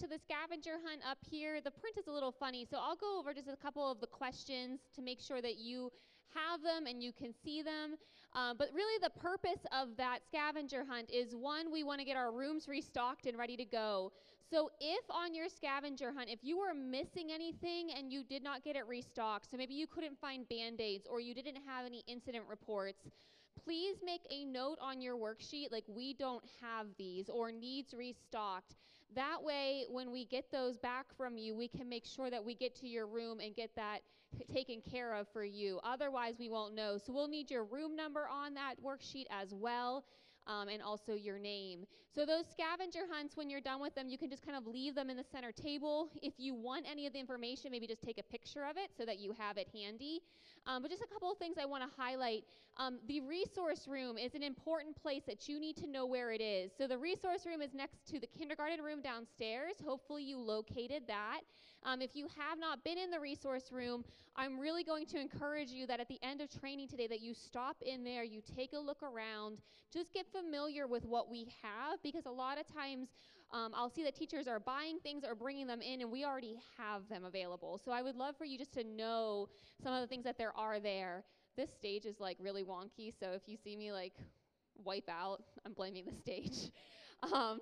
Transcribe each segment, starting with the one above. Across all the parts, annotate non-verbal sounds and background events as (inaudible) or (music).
to the scavenger hunt up here. The print is a little funny, so I'll go over just a couple of the questions to make sure that you have them and you can see them. Um, but really, the purpose of that scavenger hunt is one, we want to get our rooms restocked and ready to go. So, if on your scavenger hunt, if you were missing anything and you did not get it restocked, so maybe you couldn't find band aids or you didn't have any incident reports, please make a note on your worksheet like we don't have these or needs restocked. That way, when we get those back from you, we can make sure that we get to your room and get that taken care of for you. Otherwise, we won't know. So we'll need your room number on that worksheet as well um, and also your name. So those scavenger hunts, when you're done with them, you can just kind of leave them in the center table. If you want any of the information, maybe just take a picture of it so that you have it handy. Um, but just a couple of things I want to highlight. Um, the resource room is an important place that you need to know where it is. So the resource room is next to the kindergarten room downstairs. Hopefully you located that. Um, if you have not been in the resource room, I'm really going to encourage you that at the end of training today that you stop in there, you take a look around, just get familiar with what we have because a lot of times um, I'll see that teachers are buying things or bringing them in and we already have them available. So I would love for you just to know some of the things that there are there. This stage is like really wonky, so if you see me like wipe out, I'm blaming the stage. (laughs) Um,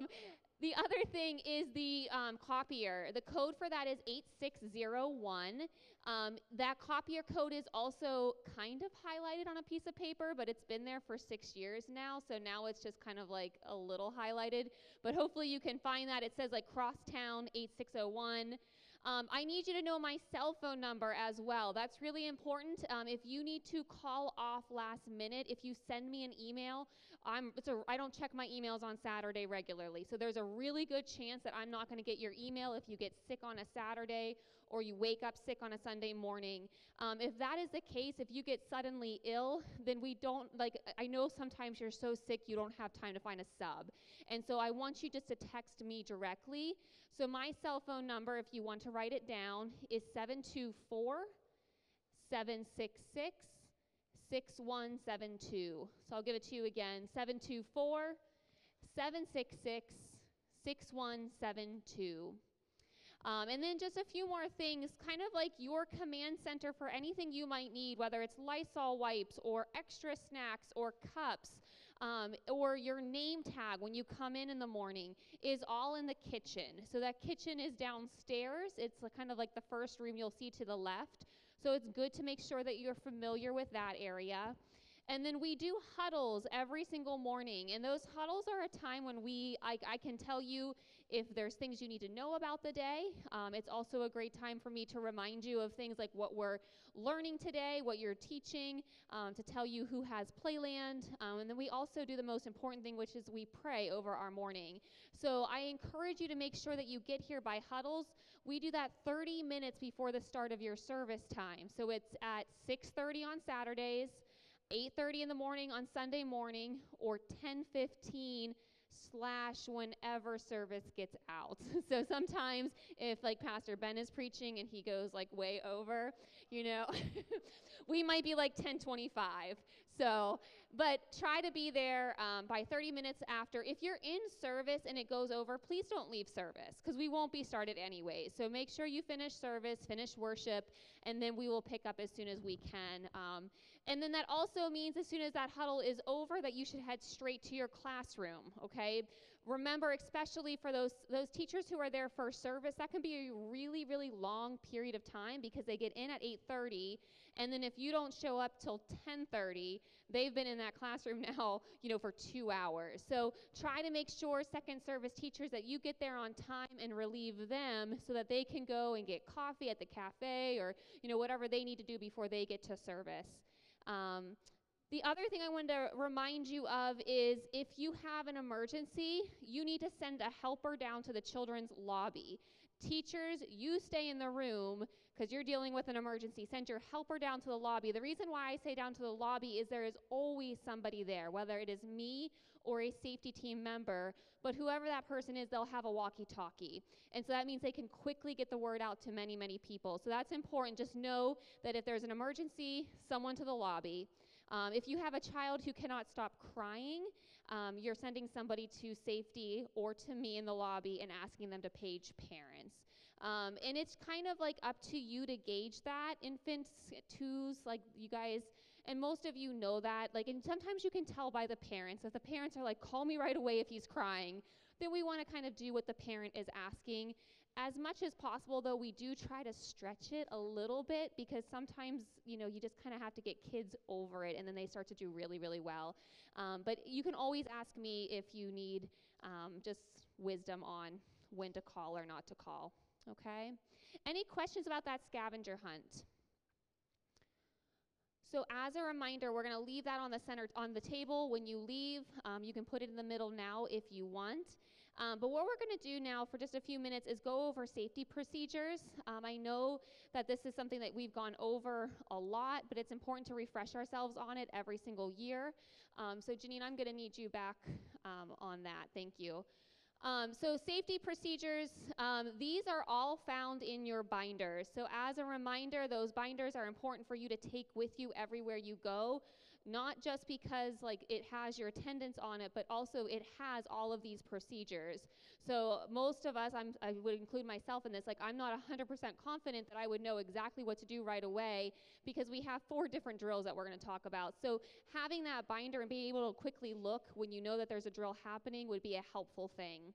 the other thing is the um, copier. The code for that is 8601. Um, that copier code is also kind of highlighted on a piece of paper, but it's been there for six years now, so now it's just kind of like a little highlighted. But hopefully you can find that. It says like Crosstown 8601. Um, I need you to know my cell phone number as well. That's really important. Um, if you need to call off last minute, if you send me an email, I'm, it's a, I don't check my emails on Saturday regularly. So there's a really good chance that I'm not going to get your email if you get sick on a Saturday or you wake up sick on a Sunday morning. Um, if that is the case, if you get suddenly ill, then we don't, like, I know sometimes you're so sick you don't have time to find a sub. And so I want you just to text me directly. So my cell phone number, if you want to write it down, is 724 766 6172. So I'll give it to you again 724 766 6172. Um, and then just a few more things, kind of like your command center for anything you might need, whether it's Lysol wipes or extra snacks or cups um, or your name tag when you come in in the morning is all in the kitchen. So that kitchen is downstairs. It's kind of like the first room you'll see to the left. So it's good to make sure that you're familiar with that area. And then we do huddles every single morning. And those huddles are a time when we, I, I can tell you if there's things you need to know about the day. Um, it's also a great time for me to remind you of things like what we're learning today, what you're teaching, um, to tell you who has Playland. Um, and then we also do the most important thing, which is we pray over our morning. So I encourage you to make sure that you get here by huddles. We do that 30 minutes before the start of your service time. So it's at 6:30 on Saturdays. 8:30 in the morning on Sunday morning or 10:15 slash whenever service gets out. (laughs) so sometimes if like Pastor Ben is preaching and he goes like way over, you know, (laughs) we might be like 1025. So, but try to be there um, by 30 minutes after. If you're in service and it goes over, please don't leave service because we won't be started anyway. So make sure you finish service, finish worship, and then we will pick up as soon as we can. Um, and then that also means as soon as that huddle is over, that you should head straight to your classroom, okay? Remember, especially for those, those teachers who are there for service, that can be a really, really long period of time because they get in at 8.30, and then if you don't show up till 10.30, they've been in that classroom (laughs) now, you know, for two hours. So try to make sure second service teachers that you get there on time and relieve them so that they can go and get coffee at the cafe or, you know, whatever they need to do before they get to service. Um, the other thing I wanted to remind you of is if you have an emergency, you need to send a helper down to the children's lobby. Teachers, you stay in the room because you're dealing with an emergency. Send your helper down to the lobby. The reason why I say down to the lobby is there is always somebody there, whether it is me or a safety team member, but whoever that person is, they'll have a walkie talkie. And so that means they can quickly get the word out to many, many people. So that's important. Just know that if there's an emergency, someone to the lobby. Um, if you have a child who cannot stop crying, um, you're sending somebody to safety or to me in the lobby and asking them to page parents. Um, and it's kind of like up to you to gauge that. Infants, twos, like you guys, and most of you know that. Like, and sometimes you can tell by the parents. If the parents are like, call me right away if he's crying, then we want to kind of do what the parent is asking. As much as possible, though, we do try to stretch it a little bit because sometimes, you know, you just kind of have to get kids over it and then they start to do really, really well. Um, but you can always ask me if you need um, just wisdom on when to call or not to call. Okay? Any questions about that scavenger hunt? So as a reminder, we're going to leave that on the center on the table when you leave. Um, you can put it in the middle now if you want. Um, but what we're going to do now for just a few minutes is go over safety procedures. Um, I know that this is something that we've gone over a lot, but it's important to refresh ourselves on it every single year. Um, so Janine, I'm going to need you back um, on that. Thank you. Um, so safety procedures, um, these are all found in your binders. So as a reminder, those binders are important for you to take with you everywhere you go not just because like it has your attendance on it, but also it has all of these procedures. So most of us, I'm, I would include myself in this, like I'm not 100% confident that I would know exactly what to do right away because we have four different drills that we're going to talk about. So having that binder and being able to quickly look when you know that there's a drill happening would be a helpful thing.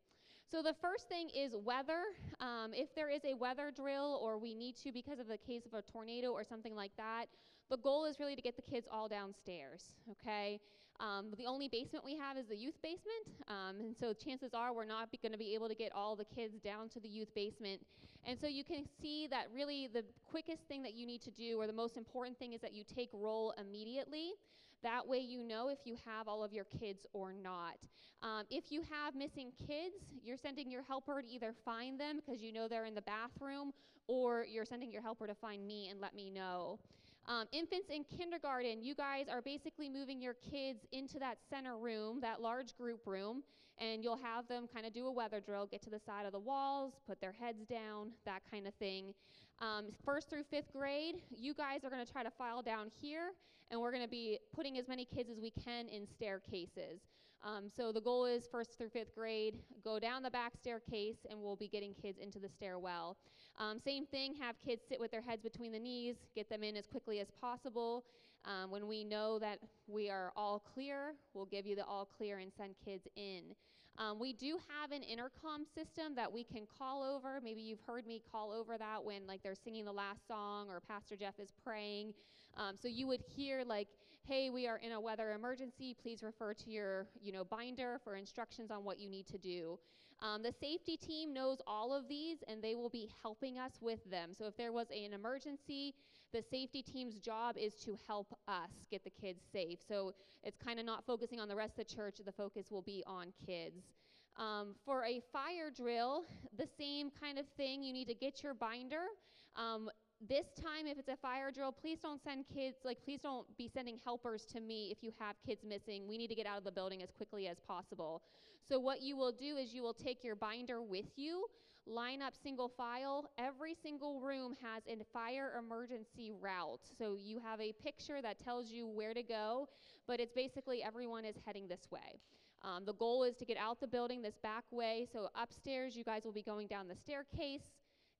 So the first thing is weather. Um, if there is a weather drill or we need to because of the case of a tornado or something like that, the goal is really to get the kids all downstairs, okay? Um, the only basement we have is the youth basement, um, and so chances are we're not going to be able to get all the kids down to the youth basement. And so you can see that really the quickest thing that you need to do, or the most important thing, is that you take roll immediately. That way you know if you have all of your kids or not. Um, if you have missing kids, you're sending your helper to either find them because you know they're in the bathroom, or you're sending your helper to find me and let me know. Um, infants in kindergarten, you guys are basically moving your kids into that center room, that large group room, and you'll have them kind of do a weather drill, get to the side of the walls, put their heads down, that kind of thing. Um, first through fifth grade, you guys are going to try to file down here, and we're going to be putting as many kids as we can in staircases. Um, so the goal is first through fifth grade, go down the back staircase, and we'll be getting kids into the stairwell. Um, same thing, have kids sit with their heads between the knees, get them in as quickly as possible. Um, when we know that we are all clear, we'll give you the all clear and send kids in. Um, we do have an intercom system that we can call over. Maybe you've heard me call over that when like they're singing the last song or Pastor Jeff is praying. Um, so you would hear like, "Hey, we are in a weather emergency. Please refer to your you know binder for instructions on what you need to do." Um, the safety team knows all of these and they will be helping us with them. So if there was an emergency, the safety team's job is to help us get the kids safe. So it's kind of not focusing on the rest of the church, the focus will be on kids. Um, for a fire drill, the same kind of thing. You need to get your binder. Um, this time, if it's a fire drill, please don't send kids, like, please don't be sending helpers to me if you have kids missing. We need to get out of the building as quickly as possible. So, what you will do is you will take your binder with you, line up single file. Every single room has a fire emergency route. So, you have a picture that tells you where to go, but it's basically everyone is heading this way. Um, the goal is to get out the building this back way. So, upstairs, you guys will be going down the staircase.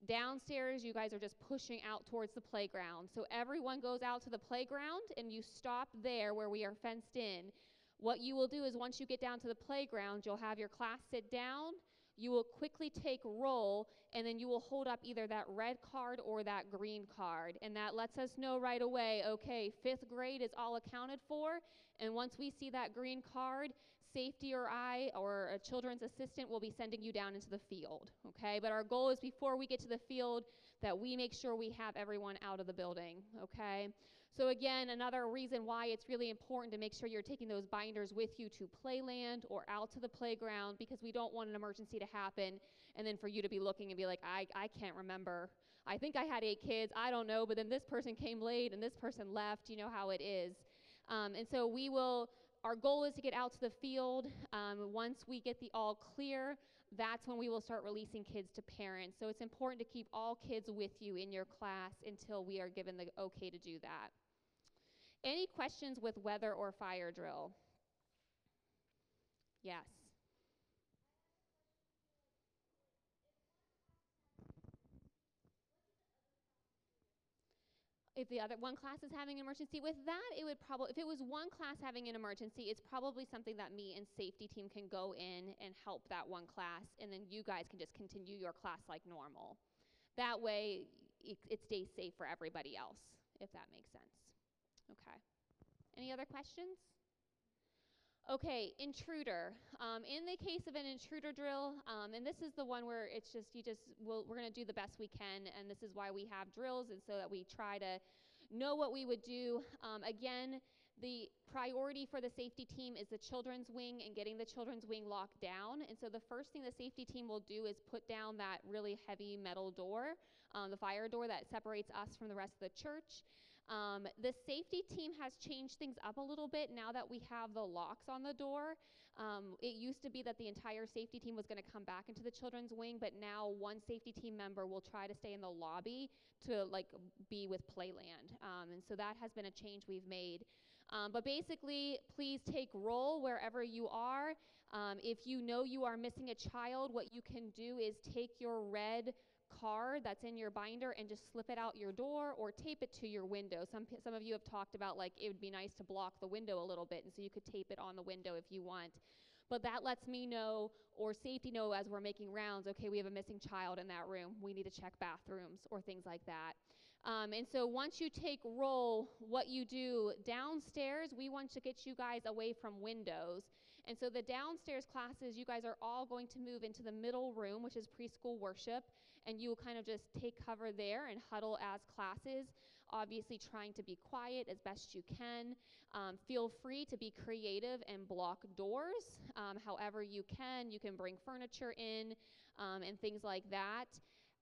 Downstairs, you guys are just pushing out towards the playground. So everyone goes out to the playground and you stop there where we are fenced in. What you will do is once you get down to the playground, you'll have your class sit down. You will quickly take roll, and then you will hold up either that red card or that green card. And that lets us know right away okay, fifth grade is all accounted for. And once we see that green card, safety or I or a children's assistant will be sending you down into the field. Okay, but our goal is before we get to the field that we make sure we have everyone out of the building. Okay, so, again, another reason why it's really important to make sure you're taking those binders with you to playland or out to the playground because we don't want an emergency to happen and then for you to be looking and be like, I, I can't remember. I think I had eight kids. I don't know, but then this person came late and this person left. You know how it is. Um, and so, we will. Our goal is to get out to the field. Um, once we get the all clear, that's when we will start releasing kids to parents. So it's important to keep all kids with you in your class until we are given the okay to do that. Any questions with weather or fire drill? Yes. if the other one class is having an emergency with that it would probably if it was one class having an emergency it's probably something that me and safety team can go in and help that one class and then you guys can just continue your class like normal that way it, it stays safe for everybody else if that makes sense okay any other questions Okay, intruder. Um, in the case of an intruder drill, um, and this is the one where it's just, you just, we'll, we're going to do the best we can, and this is why we have drills, and so that we try to know what we would do. Um, again, the priority for the safety team is the children's wing and getting the children's wing locked down. And so the first thing the safety team will do is put down that really heavy metal door, um, the fire door that separates us from the rest of the church. Um, the safety team has changed things up a little bit now that we have the locks on the door. Um, it used to be that the entire safety team was going to come back into the children's wing, but now one safety team member will try to stay in the lobby to like be with Playland. Um, and so that has been a change we've made. Um, but basically, please take roll wherever you are. Um, if you know you are missing a child, what you can do is take your red that's in your binder and just slip it out your door or tape it to your window. Some, some of you have talked about like it would be nice to block the window a little bit, and so you could tape it on the window if you want. But that lets me know or safety know as we're making rounds, okay, we have a missing child in that room. We need to check bathrooms or things like that. Um, and so once you take roll, what you do downstairs, we want to get you guys away from windows. And so the downstairs classes, you guys are all going to move into the middle room, which is preschool worship and you will kind of just take cover there and huddle as classes. Obviously, trying to be quiet as best you can. Um, feel free to be creative and block doors um, however you can. You can bring furniture in um, and things like that.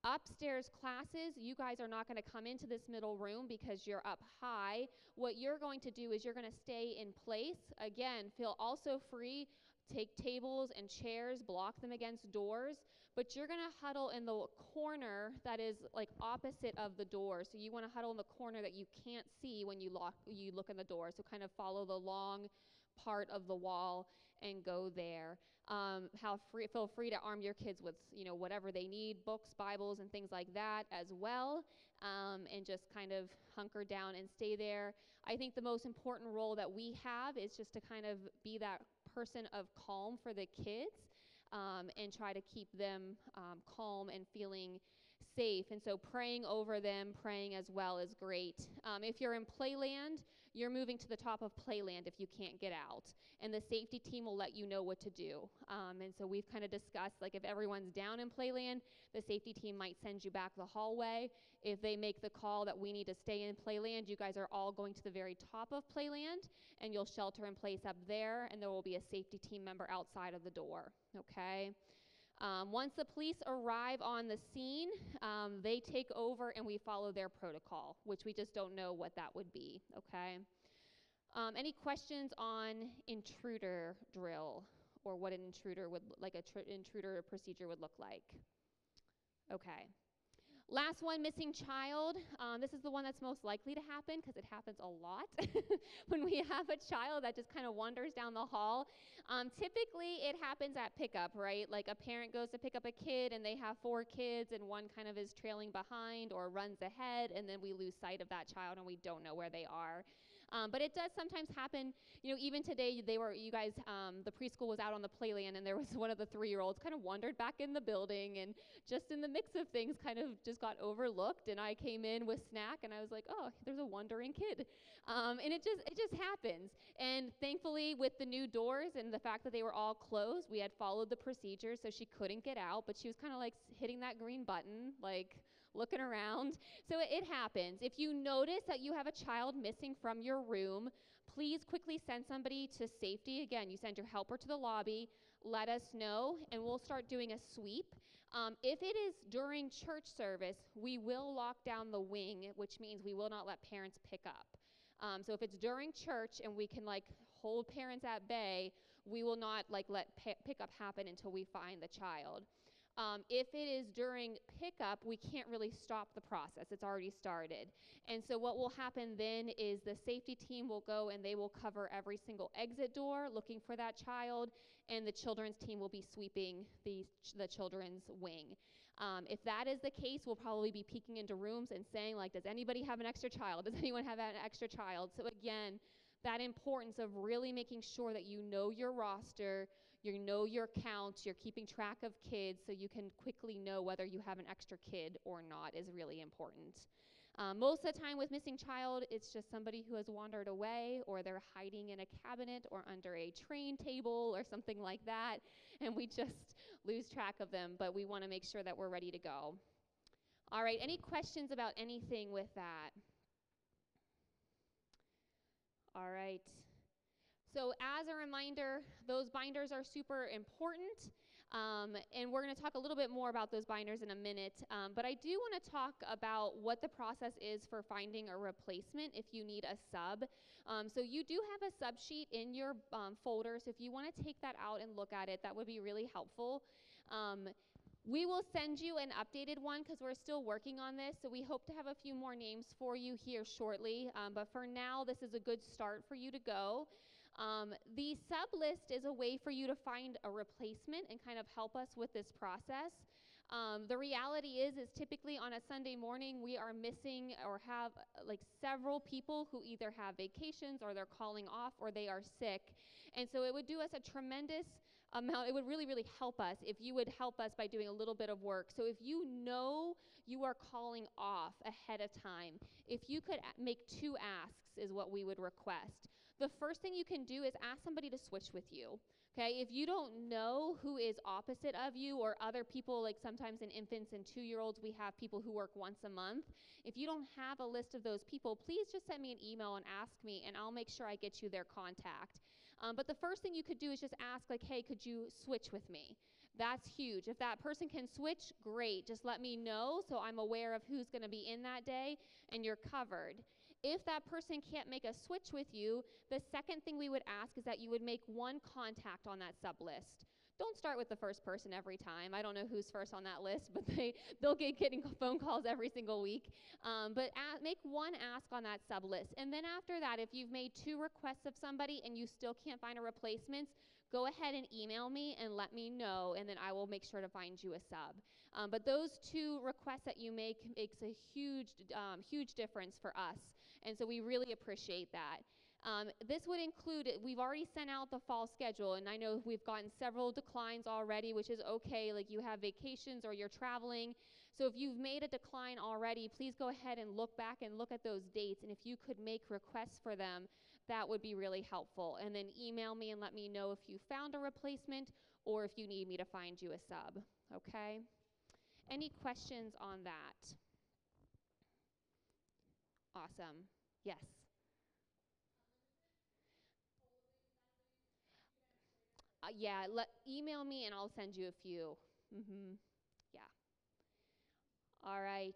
Upstairs classes, you guys are not going to come into this middle room because you're up high. What you're going to do is you're going to stay in place. Again, feel also free. Take tables and chairs, block them against doors but you're going to huddle in the corner that is like opposite of the door. So you want to huddle in the corner that you can't see when you lock you look in the door. So kind of follow the long part of the wall and go there. Um, how free, feel free to arm your kids with you know whatever they need, books, Bibles, and things like that as well, um, and just kind of hunker down and stay there. I think the most important role that we have is just to kind of be that person of calm for the kids um, and try to keep them um, calm and feeling safe. And so praying over them, praying as well is great. Um, if you're in Playland, you're moving to the top of Playland if you can't get out. And the safety team will let you know what to do. Um, and so we've kind of discussed like if everyone's down in Playland, the safety team might send you back the hallway. If they make the call that we need to stay in Playland, you guys are all going to the very top of Playland and you'll shelter in place up there, and there will be a safety team member outside of the door. Okay? Um, once the police arrive on the scene, um, they take over and we follow their protocol, which we just don't know what that would be, okay? Um, any questions on intruder drill or what an intruder would, like a tr- intruder procedure would look like? Okay. Last one, missing child. Um, this is the one that's most likely to happen because it happens a lot (laughs) when we have a child that just kind of wanders down the hall. Um, typically, it happens at pickup, right? Like a parent goes to pick up a kid and they have four kids and one kind of is trailing behind or runs ahead, and then we lose sight of that child and we don't know where they are. Um, but it does sometimes happen. You know, even today, they were you guys. Um, the preschool was out on the playland, and there was (laughs) one of the three-year-olds kind of wandered back in the building, and just in the mix of things, kind of just got overlooked. And I came in with snack, and I was like, oh, there's a wandering kid, um, and it just it just happens. And thankfully, with the new doors and the fact that they were all closed, we had followed the procedure, so she couldn't get out. But she was kind of like hitting that green button, like looking around. So it, happens. If you notice that you have a child missing from your room, please quickly send somebody to safety. Again, you send your helper to the lobby, let us know, and we'll start doing a sweep. Um, if it is during church service, we will lock down the wing, which means we will not let parents pick up. Um, so if it's during church and we can like hold parents at bay, we will not like let pa- pickup happen until we find the child. Um, if it is during pickup, we can't really stop the process. It's already started. And so, what will happen then is the safety team will go and they will cover every single exit door looking for that child, and the children's team will be sweeping the, the children's wing. Um, if that is the case, we'll probably be peeking into rooms and saying, like, does anybody have an extra child? (laughs) Does anyone have an extra child? So, again, that importance of really making sure that you know your roster, you know your counts, you're keeping track of kids so you can quickly know whether you have an extra kid or not is really important. Um, most of the time with missing child, it's just somebody who has wandered away or they're hiding in a cabinet or under a train table or something like that, and we just lose track of them, but we want to make sure that we're ready to go. All right, any questions about anything with that? All right. So, as a reminder, those binders are super important. Um, and we're going to talk a little bit more about those binders in a minute. Um, but I do want to talk about what the process is for finding a replacement if you need a sub. Um, so you do have a sub sheet in your um, folder. So if you want to take that out and look at it, that would be really helpful. Um, we will send you an updated one because we're still working on this. So we hope to have a few more names for you here shortly. Um, but for now, this is a good start for you to go. Um, the sub list is a way for you to find a replacement and kind of help us with this process. Um, the reality is, is typically on a Sunday morning we are missing or have uh, like several people who either have vacations or they're calling off or they are sick, and so it would do us a tremendous amount. It would really, really help us if you would help us by doing a little bit of work. So if you know you are calling off ahead of time, if you could make two asks, is what we would request. The first thing you can do is ask somebody to switch with you. Okay, if you don't know who is opposite of you or other people, like sometimes in infants and two year olds, we have people who work once a month. If you don't have a list of those people, please just send me an email and ask me, and I'll make sure I get you their contact. Um, but the first thing you could do is just ask, like, hey, could you switch with me? That's huge. If that person can switch, great. Just let me know so I'm aware of who's going to be in that day and you're covered. If that person can't make a switch with you, the second thing we would ask is that you would make one contact on that sub list. Don't start with the first person every time. I don't know who's first on that list, (laughs) but they, they'll get getting phone calls every single week. Um, but make one ask on that sub list. And then after that, if you've made two requests of somebody and you still can't find a replacement, go ahead and email me and let me know, and then I will make sure to find you a sub. Um, but those two requests that you make makes a huge, um, huge difference for us, and so we really appreciate that. Um, this would include, we've already sent out the fall schedule, and I know we've gotten several declines already, which is okay. Like you have vacations or you're traveling. So if you've made a decline already, please go ahead and look back and look at those dates. And if you could make requests for them, that would be really helpful. And then email me and let me know if you found a replacement or if you need me to find you a sub. Okay? Any questions on that? Awesome. Yes. Uh, yeah, let, email me and I'll send you a few. Mm-hmm. Yeah. All right.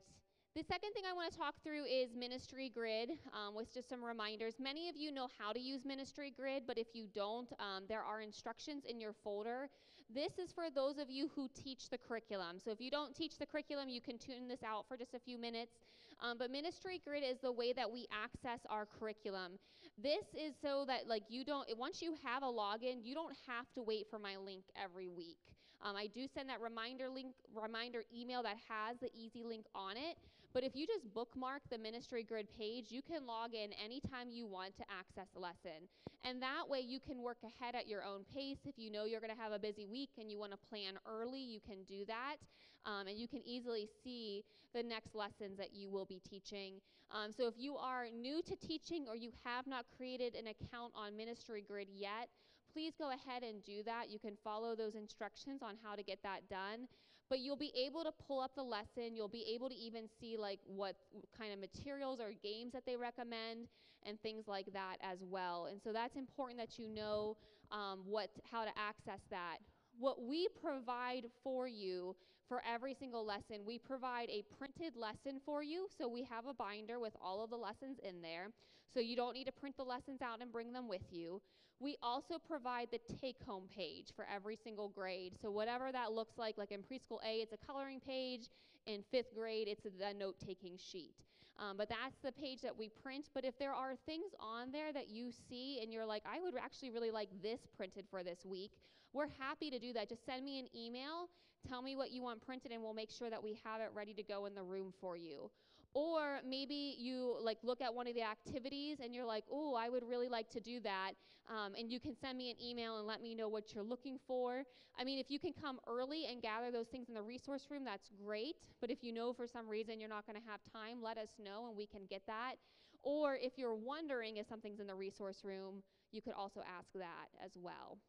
The second thing I want to talk through is Ministry Grid um, with just some reminders. Many of you know how to use Ministry Grid, but if you don't, um, there are instructions in your folder. This is for those of you who teach the curriculum. So if you don't teach the curriculum, you can tune this out for just a few minutes. Um, but Ministry Grid is the way that we access our curriculum. This is so that like you don't once you have a login, you don't have to wait for my link every week. Um, I do send that reminder link reminder email that has the easy link on it. But if you just bookmark the ministry grid page, you can log in anytime you want to access a lesson. And that way you can work ahead at your own pace. If you know you're going to have a busy week and you want to plan early, you can do that. Um, and you can easily see the next lessons that you will be teaching. Um, so if you are new to teaching or you have not created an account on Ministry Grid yet, please go ahead and do that. You can follow those instructions on how to get that done but you'll be able to pull up the lesson. You'll be able to even see like what kind of materials or games that they recommend and things like that as well. And so that's important that you know um, what how to access that. What we provide for you for every single lesson, we provide a printed lesson for you. So we have a binder with all of the lessons in there. So you don't need to print the lessons out and bring them with you. We also provide the take home page for every single grade. So, whatever that looks like, like in preschool A, it's a coloring page. In fifth grade, it's the note taking sheet. Um, but that's the page that we print. But if there are things on there that you see and you're like, I would actually really like this printed for this week, we're happy to do that. Just send me an email, tell me what you want printed, and we'll make sure that we have it ready to go in the room for you. Or maybe you like look at one of the activities and you're like, oh, I would really like to do that. Um, and you can send me an email and let me know what you're looking for. I mean, if you can come early and gather those things in the resource room, that's great. But if you know for some reason you're not going to have time, let us know and we can get that. Or if you're wondering if something's in the resource room, you could also ask that as well.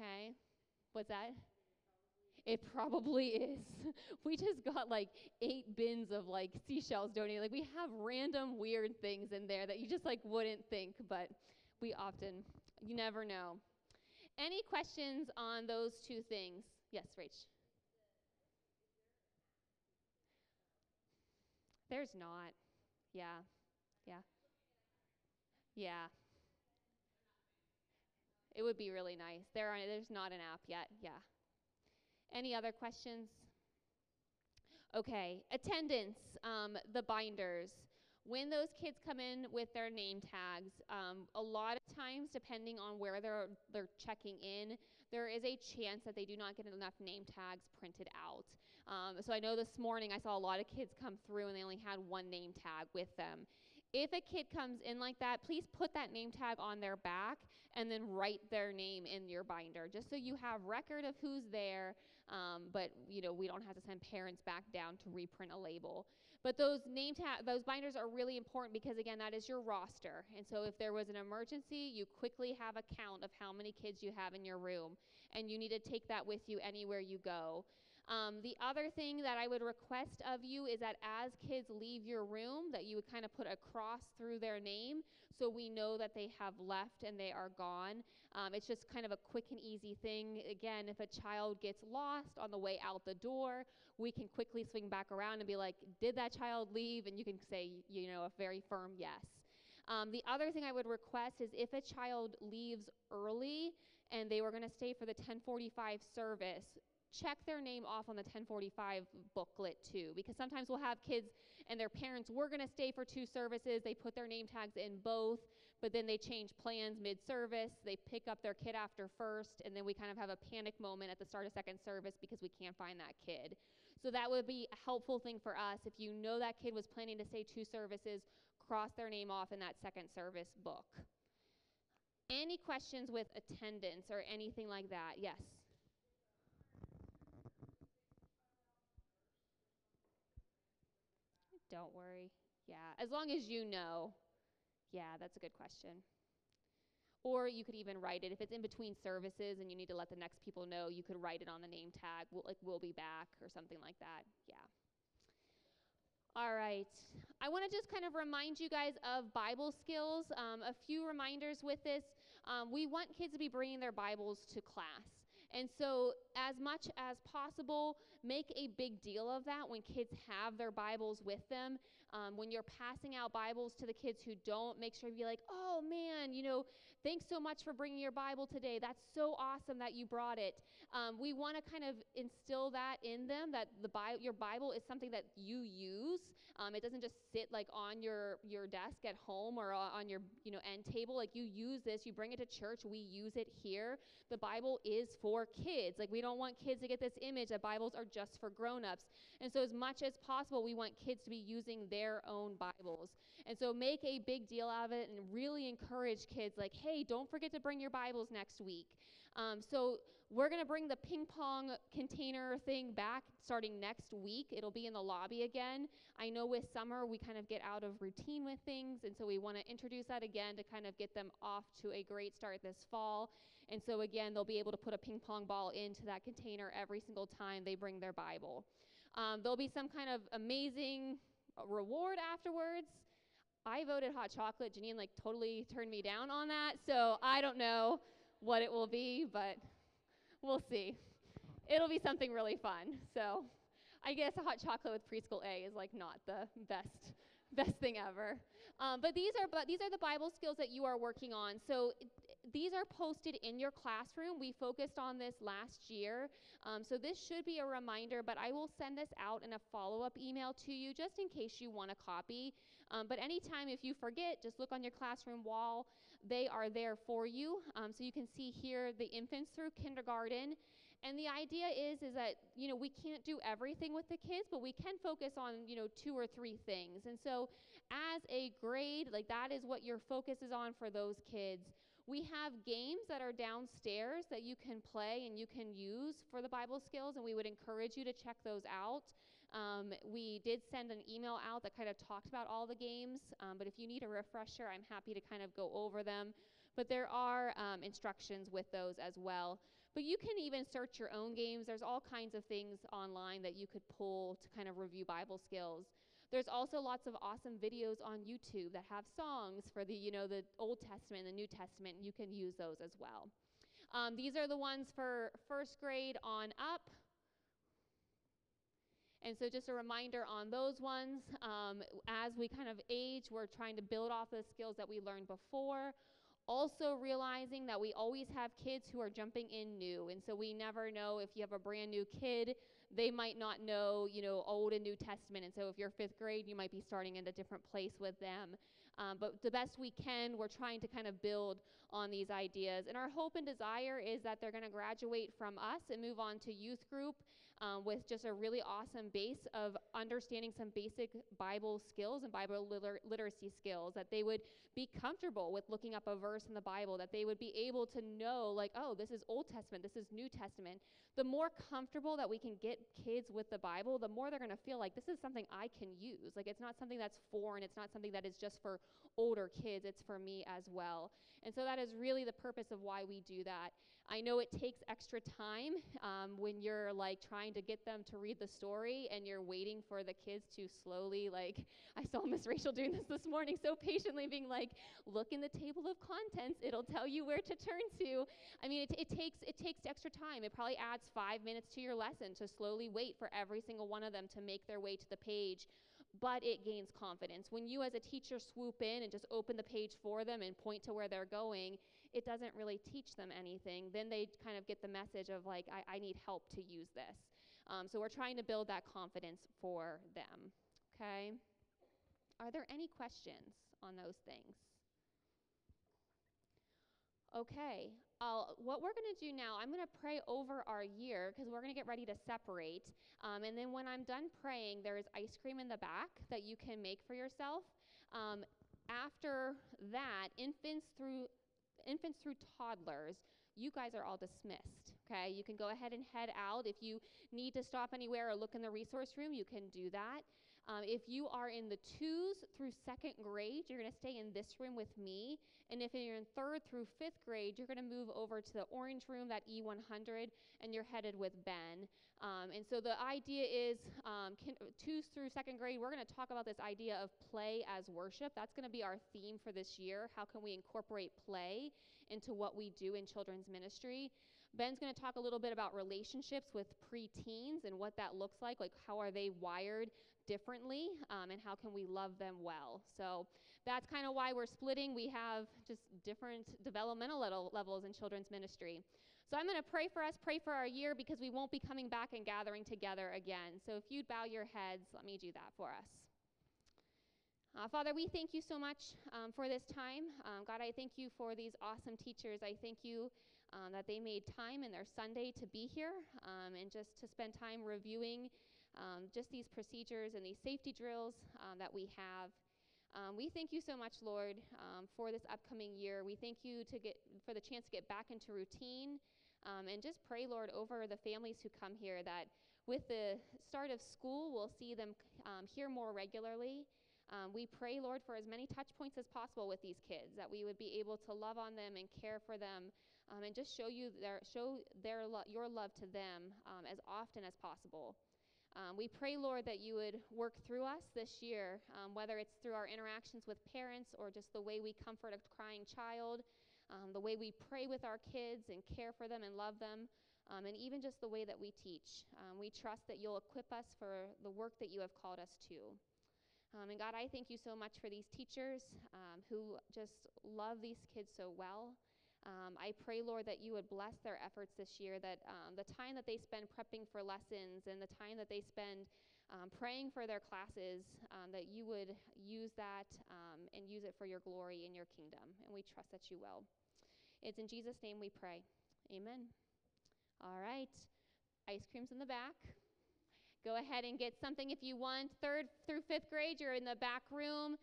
Okay? What's that? It probably is. (laughs) we just got like eight bins of like seashells donated. Like we have random weird things in there that you just like wouldn't think, but we often, you never know. Any questions on those two things? Yes, Rach. There's not. Yeah. Yeah. Yeah. It would be really nice. There are there's not an app yet. Yeah. Any other questions? Okay, attendance, um, the binders. When those kids come in with their name tags, um, a lot of times, depending on where they're, they're checking in, there is a chance that they do not get enough name tags printed out. Um, so I know this morning I saw a lot of kids come through and they only had one name tag with them. If a kid comes in like that, please put that name tag on their back and then write their name in your binder, just so you have record of who's there. Um, but you know we don't have to send parents back down to reprint a label. But those name tag, those binders are really important because again, that is your roster. And so if there was an emergency, you quickly have a count of how many kids you have in your room, and you need to take that with you anywhere you go. Um, the other thing that I would request of you is that as kids leave your room, that you would kind of put a cross through their name so we know that they have left and they are gone. Um, it's just kind of a quick and easy thing. Again, if a child gets lost on the way out the door, we can quickly swing back around and be like, Did that child leave? And you can say, you know, a very firm yes. Um, the other thing I would request is if a child leaves early and they were going to stay for the 1045 service, check their name off on the 1045 booklet too because sometimes we'll have kids and their parents were going to stay for two services they put their name tags in both but then they change plans mid-service they pick up their kid after first and then we kind of have a panic moment at the start of second service because we can't find that kid. So that would be a helpful thing for us if you know that kid was planning to stay two services cross their name off in that second service book. Any questions with attendance or anything like that? Yes Don't worry. Yeah, as long as you know. Yeah, that's a good question. Or you could even write it if it's in between services and you need to let the next people know. You could write it on the name tag, we'll, like "We'll be back" or something like that. Yeah. All right. I want to just kind of remind you guys of Bible skills. Um, a few reminders with this. Um, we want kids to be bringing their Bibles to class. And so, as much as possible, make a big deal of that when kids have their Bibles with them. Um, when you're passing out Bibles to the kids who don't, make sure you be like, oh man, you know, thanks so much for bringing your Bible today. That's so awesome that you brought it. Um, we want to kind of instill that in them that the Bi- your Bible is something that you use. Um, it doesn't just sit like on your your desk at home or on your you know end table. Like you use this, you bring it to church. We use it here. The Bible is for kids. Like we don't want kids to get this image that Bibles are just for grown-ups. And so as much as possible, we want kids to be using their own Bibles. And so make a big deal out of it and really encourage kids like, hey, don't forget to bring your Bibles next week. Um, so we're going to bring the ping pong container thing back starting next week. It'll be in the lobby again. I know with summer we kind of get out of routine with things, and so we want to introduce that again to kind of get them off to a great start this fall. And so again, they'll be able to put a ping pong ball into that container every single time they bring their Bible. Um, there'll be some kind of amazing reward afterwards. I voted hot chocolate. Janine like totally turned me down on that, so I don't know what it will be, but we'll see. It'll be something really fun. So I guess a hot chocolate with preschool A is like not the best best thing ever. Um, but these are but these are the Bible skills that you are working on. So these are posted in your classroom. We focused on this last year. Um, so this should be a reminder, but I will send this out in a follow up email to you just in case you want a copy. Um, but anytime if you forget, just look on your classroom wall. They are there for you. Um, so you can see here the infants through kindergarten. And the idea is is that you know we can't do everything with the kids, but we can focus on you know two or three things. And so as a grade, like that is what your focus is on for those kids. We have games that are downstairs that you can play and you can use for the Bible skills, and we would encourage you to check those out. Um, we did send an email out that kind of talked about all the games, um, but if you need a refresher, I'm happy to kind of go over them. But there are um, instructions with those as well. But you can even search your own games. There's all kinds of things online that you could pull to kind of review Bible skills. There's also lots of awesome videos on YouTube that have songs for the, you know, the Old Testament and the New Testament. You can use those as well. Um, these are the ones for first grade on up. And so, just a reminder on those ones, um, as we kind of age, we're trying to build off the skills that we learned before. Also, realizing that we always have kids who are jumping in new. And so, we never know if you have a brand new kid, they might not know, you know, Old and New Testament. And so, if you're fifth grade, you might be starting in a different place with them. Um, but the best we can, we're trying to kind of build on these ideas. And our hope and desire is that they're going to graduate from us and move on to youth group um, with just a really awesome base of understanding some basic Bible skills and Bible liter- literacy skills, that they would be comfortable with looking up a verse in the Bible, that they would be able to know, like, oh, this is Old Testament, this is New Testament. The more comfortable that we can get kids with the Bible, the more they're going to feel like this is something I can use. Like, it's not something that's foreign, it's not something that is just for older kids, it's for me as well. And so that is really the purpose of why we do that. I know it takes extra time um, when you're like trying to get them to read the story and you're waiting for the kids to slowly, like, (laughs) I saw Miss Rachel doing this this morning so patiently, being like, look in the table of contents, it'll tell you where to turn to. I mean, it, it, takes, it takes extra time. It probably adds five minutes to your lesson to slowly wait for every single one of them to make their way to the page but it gains confidence. When you, as a teacher, swoop in and just open the page for them and point to where they're going, it doesn't really teach them anything. Then they kind of get the message of, like, I, I need help to use this. Um, so we're trying to build that confidence for them. Okay? Are there any questions on those things? Okay, I'll, what we're going to do now, I'm going to pray over our year because we're going to get ready to separate. Um, and then when I'm done praying, there is ice cream in the back that you can make for yourself. Um, after that, infants through infants through toddlers, you guys are all dismissed. Okay, you can go ahead and head out. If you need to stop anywhere or look in the resource room, you can do that. Um, if you are in the twos through second grade, you're going to stay in this room with me. And if you're in third through fifth grade, you're going to move over to the orange room, that E100, and you're headed with Ben. Um, and so the idea is um, can, twos through second grade, we're going to talk about this idea of play as worship. That's going to be our theme for this year. How can we incorporate play into what we do in children's ministry? Ben's going to talk a little bit about relationships with preteens and what that looks like. Like, how are they wired differently, um, and how can we love them well? So that's kind of why we're splitting. We have just different developmental level levels in children's ministry. So I'm going to pray for us, pray for our year, because we won't be coming back and gathering together again. So if you'd bow your heads, let me do that for us. Uh, Father, we thank you so much um, for this time. Um, God, I thank you for these awesome teachers. I thank you um, that they made time in their Sunday to be here um, and just to spend time reviewing um, just these procedures and these safety drills um, that we have. Um, we thank you so much, Lord, um, for this upcoming year. We thank you to get for the chance to get back into routine, and just pray, Lord, over the families who come here that with the start of school, we'll see them here more regularly. Um, we pray, Lord, for as many touch points as possible with these kids, that we would be able to love on them and care for them um, and just show you their show their lo- your love to them um, as often as possible. Um, we pray, Lord, that you would work through us this year, um, whether it's through our interactions with parents or just the way we comfort a crying child, um, the way we pray with our kids and care for them and love them, um, and even just the way that we teach. we trust that you'll equip us for the work that you have called us to. Um, and God, I thank you so much for these teachers um, who just love these kids so well. Um, I pray, Lord, that you would bless their efforts this year, that um, the time that they spend prepping for lessons and the time that they spend um, praying for their classes, um, that you would use that um, and use it for your glory in your kingdom. And we trust that you will. It's in Jesus' name we pray. Amen. All right. Ice cream's in the back. Go ahead and get something if you want. Third through fifth grade, you're in the back room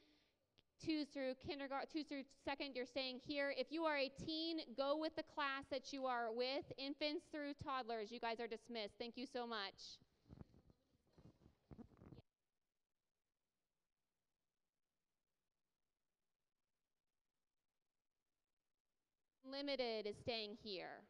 twos through kindergarten, twos through second, you're staying here. If you are a teen, go with the class that you are with. Infants through toddlers, you guys are dismissed. Thank you so much. Limited is staying here.